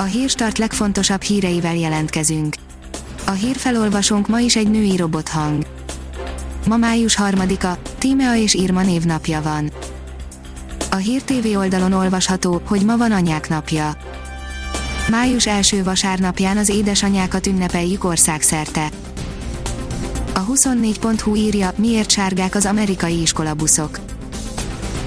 A hírstart legfontosabb híreivel jelentkezünk. A hírfelolvasónk ma is egy női robothang. Ma május harmadika, Tímea és Irma névnapja van. A Hír TV oldalon olvasható, hogy ma van anyák napja. Május első vasárnapján az édesanyákat ünnepeljük országszerte. A 24.hu írja, miért sárgák az amerikai iskolabuszok.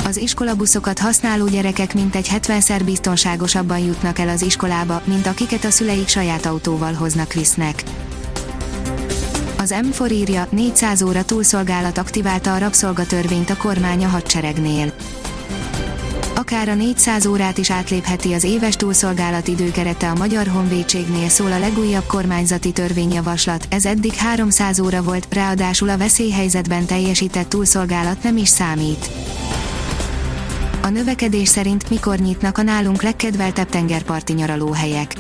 Az iskolabuszokat használó gyerekek mintegy 70-szer biztonságosabban jutnak el az iskolába, mint akiket a szüleik saját autóval hoznak visznek. Az M4 írja, 400 óra túlszolgálat aktiválta a rabszolgatörvényt a kormány a hadseregnél. Akár a 400 órát is átlépheti az éves túlszolgálat időkerete a Magyar Honvédségnél szól a legújabb kormányzati törvényjavaslat, ez eddig 300 óra volt, ráadásul a veszélyhelyzetben teljesített túlszolgálat nem is számít. A növekedés szerint mikor nyitnak a nálunk legkedveltebb tengerparti nyaralóhelyek.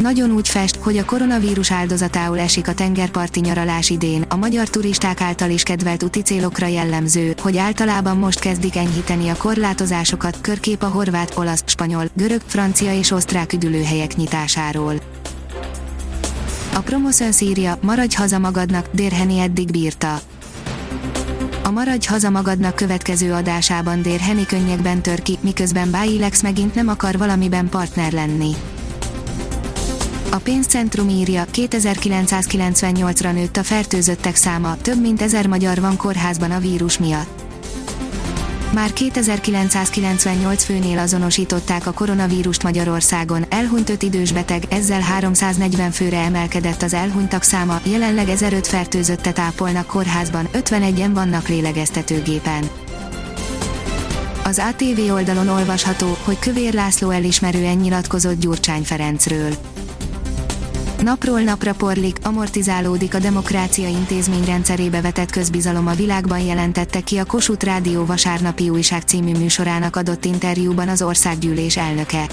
Nagyon úgy fest, hogy a koronavírus áldozatául esik a tengerparti nyaralás idén, a magyar turisták által is kedvelt úti célokra jellemző, hogy általában most kezdik enyhíteni a korlátozásokat, körkép a horvát, olasz, spanyol, görög, francia és osztrák üdülőhelyek nyitásáról. A Promoszön szírja, maradj haza magadnak, Dérheni eddig bírta. Maradj haza magadnak következő adásában Dér Henny könnyekben tör ki, miközben Báilex megint nem akar valamiben partner lenni. A pénzcentrum írja, 2998-ra nőtt a fertőzöttek száma, több mint ezer magyar van kórházban a vírus miatt. Már 2998 főnél azonosították a koronavírust Magyarországon, elhunyt 5 idős beteg, ezzel 340 főre emelkedett az elhunytak száma, jelenleg 1005 fertőzöttet ápolnak kórházban, 51-en vannak lélegeztetőgépen. Az ATV oldalon olvasható, hogy Kövér László elismerően nyilatkozott Gyurcsány Ferencről Napról napra porlik, amortizálódik a demokrácia intézményrendszerébe vetett közbizalom a világban jelentette ki a Kossuth Rádió vasárnapi újság című műsorának adott interjúban az országgyűlés elnöke.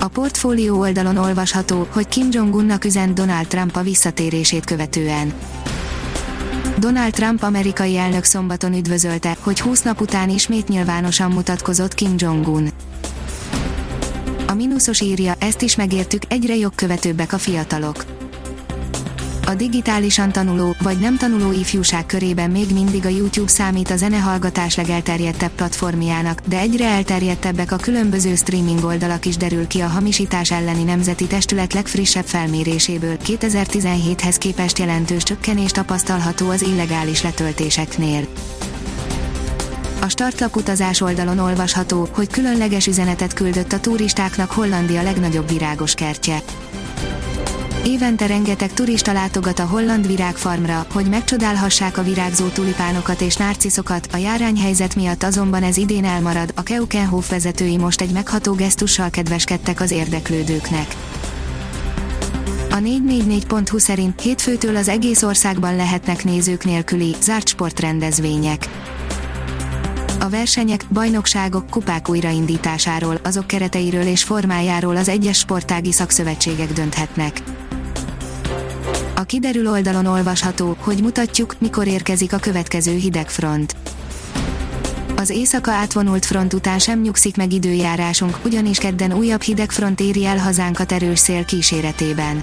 A portfólió oldalon olvasható, hogy Kim Jong-unnak üzent Donald Trump a visszatérését követően. Donald Trump amerikai elnök szombaton üdvözölte, hogy 20 nap után ismét nyilvánosan mutatkozott Kim Jong-un. A mínuszos írja, ezt is megértük, egyre jogkövetőbbek a fiatalok. A digitálisan tanuló, vagy nem tanuló ifjúság körében még mindig a YouTube számít a zenehallgatás legelterjedtebb platformjának, de egyre elterjedtebbek a különböző streaming oldalak is derül ki a hamisítás elleni nemzeti testület legfrissebb felméréséből. 2017-hez képest jelentős csökkenés tapasztalható az illegális letöltéseknél. A startlap utazás oldalon olvasható, hogy különleges üzenetet küldött a turistáknak Hollandia legnagyobb virágos kertje. Évente rengeteg turista látogat a holland virágfarmra, hogy megcsodálhassák a virágzó tulipánokat és narciszokat, a járányhelyzet miatt azonban ez idén elmarad, a Keukenhof vezetői most egy megható gesztussal kedveskedtek az érdeklődőknek. A 444.hu szerint hétfőtől az egész országban lehetnek nézők nélküli, zárt sportrendezvények a versenyek, bajnokságok, kupák újraindításáról, azok kereteiről és formájáról az egyes sportági szakszövetségek dönthetnek. A kiderül oldalon olvasható, hogy mutatjuk, mikor érkezik a következő hidegfront. Az éjszaka átvonult front után sem nyugszik meg időjárásunk, ugyanis kedden újabb hidegfront éri el hazánkat erős szél kíséretében.